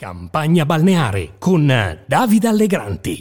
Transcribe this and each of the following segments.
Campagna balneare con Davide Allegranti.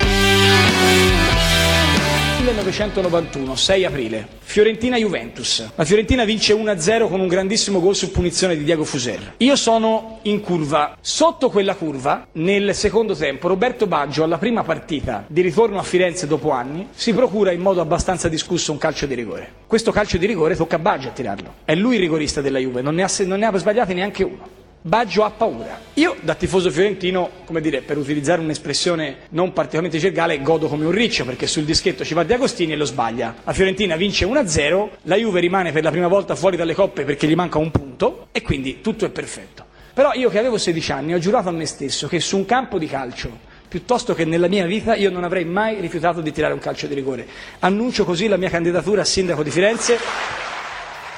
1991, 6 aprile, Fiorentina-Juventus. La Fiorentina vince 1-0 con un grandissimo gol su punizione di Diego Fuser. Io sono in curva. Sotto quella curva, nel secondo tempo, Roberto Baggio, alla prima partita di ritorno a Firenze dopo anni, si procura in modo abbastanza discusso un calcio di rigore. Questo calcio di rigore tocca a Baggio a tirarlo. È lui il rigorista della Juve, non ne ha, non ha sbagliati neanche uno. Baggio ha paura. Io, da tifoso fiorentino, come dire, per utilizzare un'espressione non particolarmente gergale, godo come un riccio perché sul dischetto ci va Di Agostini e lo sbaglia. La Fiorentina vince 1-0, la Juve rimane per la prima volta fuori dalle coppe perché gli manca un punto e quindi tutto è perfetto. Però io che avevo 16 anni ho giurato a me stesso che su un campo di calcio piuttosto che nella mia vita io non avrei mai rifiutato di tirare un calcio di rigore. Annuncio così la mia candidatura a sindaco di Firenze.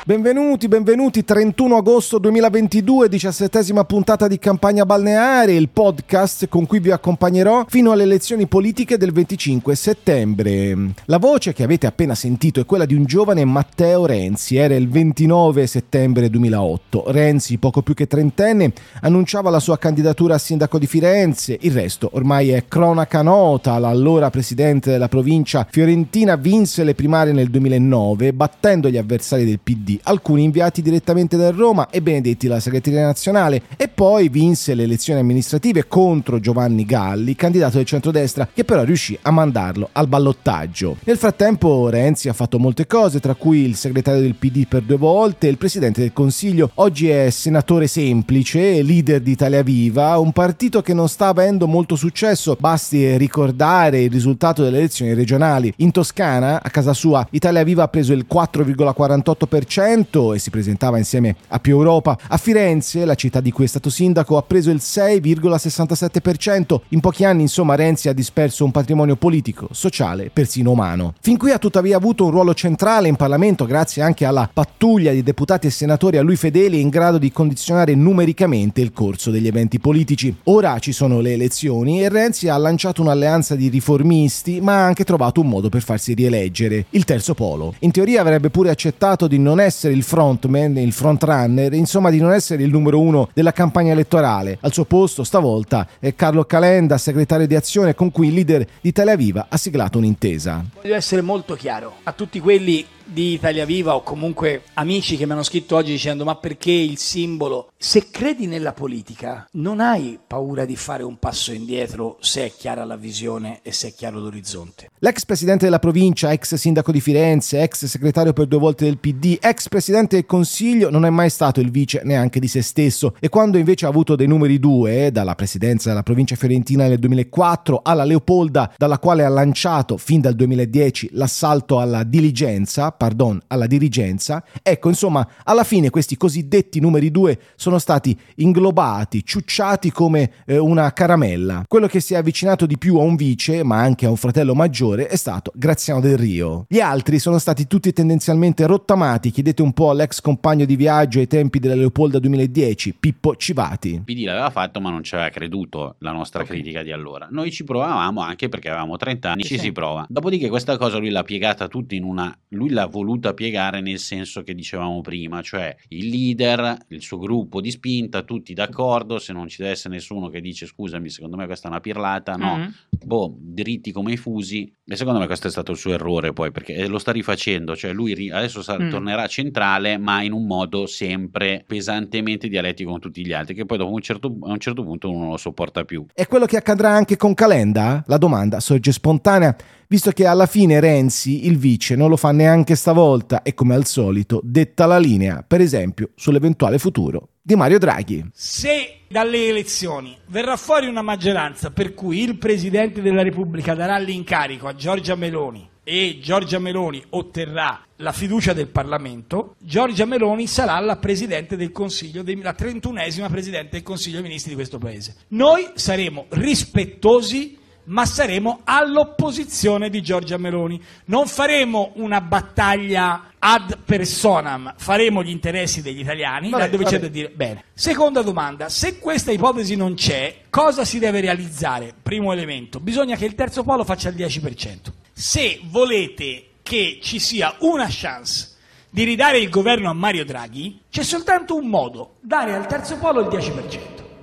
Benvenuti, benvenuti, 31 agosto 2022, diciassettesima puntata di Campagna Balneare, il podcast con cui vi accompagnerò fino alle elezioni politiche del 25 settembre. La voce che avete appena sentito è quella di un giovane Matteo Renzi, era il 29 settembre 2008. Renzi, poco più che trentenne, annunciava la sua candidatura a sindaco di Firenze, il resto ormai è cronaca nota, l'allora presidente della provincia fiorentina vinse le primarie nel 2009 battendo gli avversari del PD alcuni inviati direttamente da Roma e Benedetti la segreteria nazionale e poi vinse le elezioni amministrative contro Giovanni Galli, candidato del centrodestra che però riuscì a mandarlo al ballottaggio. Nel frattempo Renzi ha fatto molte cose, tra cui il segretario del PD per due volte, il presidente del Consiglio, oggi è senatore semplice, leader di Italia Viva, un partito che non sta avendo molto successo, basti ricordare il risultato delle elezioni regionali. In Toscana, a casa sua, Italia Viva ha preso il 4,48% e si presentava insieme a Più Europa. A Firenze, la città di cui è stato sindaco, ha preso il 6,67%. In pochi anni, insomma, Renzi ha disperso un patrimonio politico, sociale, persino umano. Fin qui ha tuttavia avuto un ruolo centrale in Parlamento grazie anche alla pattuglia di deputati e senatori a lui fedeli in grado di condizionare numericamente il corso degli eventi politici. Ora ci sono le elezioni e Renzi ha lanciato un'alleanza di riformisti, ma ha anche trovato un modo per farsi rieleggere, il terzo polo. In teoria avrebbe pure accettato di non essere essere il frontman, il frontrunner, insomma di non essere il numero uno della campagna elettorale. Al suo posto stavolta è Carlo Calenda, segretario di azione con cui il leader di Italia Viva ha siglato un'intesa. Voglio essere molto chiaro a tutti quelli di Italia Viva o comunque amici che mi hanno scritto oggi dicendo ma perché il simbolo? Se credi nella politica non hai paura di fare un passo indietro se è chiara la visione e se è chiaro l'orizzonte. L'ex presidente della provincia, ex sindaco di Firenze, ex segretario per due volte del PD, ex presidente del Consiglio non è mai stato il vice neanche di se stesso e quando invece ha avuto dei numeri due, dalla presidenza della provincia fiorentina nel 2004 alla Leopolda, dalla quale ha lanciato fin dal 2010 l'assalto alla diligenza, pardon, alla dirigenza, ecco insomma alla fine questi cosiddetti numeri due sono stati inglobati, ciucciati come eh, una caramella. Quello che si è avvicinato di più a un vice, ma anche a un fratello maggiore, è stato Graziano del Rio. Gli altri sono stati tutti tendenzialmente rottamati, chiedete un po' all'ex compagno di viaggio ai tempi della Leopolda 2010, Pippo Civati. PD l'aveva fatto ma non ci aveva creduto la nostra okay. critica di allora. Noi ci provavamo anche perché avevamo 30 anni, ci sì. si prova. Dopodiché questa cosa lui l'ha piegata tutta in una... lui l'ha voluta piegare nel senso che dicevamo prima, cioè il leader, il suo gruppo di spinta, tutti d'accordo, se non ci deve essere nessuno che dice scusami, secondo me questa è una pirlata, no, mm-hmm. boh, dritti come i fusi. E secondo me questo è stato il suo errore poi, perché lo sta rifacendo, cioè lui adesso sa- mm. tornerà centrale, ma in un modo sempre pesantemente dialettico con tutti gli altri, che poi dopo un certo, a un certo punto uno non lo sopporta più. È quello che accadrà anche con Calenda? La domanda sorge spontanea visto che alla fine Renzi, il vice, non lo fa neanche stavolta e come al solito detta la linea, per esempio, sull'eventuale futuro di Mario Draghi. Se dalle elezioni verrà fuori una maggioranza per cui il Presidente della Repubblica darà l'incarico a Giorgia Meloni e Giorgia Meloni otterrà la fiducia del Parlamento, Giorgia Meloni sarà la Presidente del Consiglio, la 31esima Presidente del Consiglio dei Ministri di questo Paese. Noi saremo rispettosi ma saremo all'opposizione di Giorgia Meloni. Non faremo una battaglia ad personam, faremo gli interessi degli italiani, vabbè, dove vabbè. c'è da dire bene. Seconda domanda, se questa ipotesi non c'è, cosa si deve realizzare? Primo elemento, bisogna che il terzo polo faccia il 10%. Se volete che ci sia una chance di ridare il governo a Mario Draghi, c'è soltanto un modo, dare al terzo polo il 10%.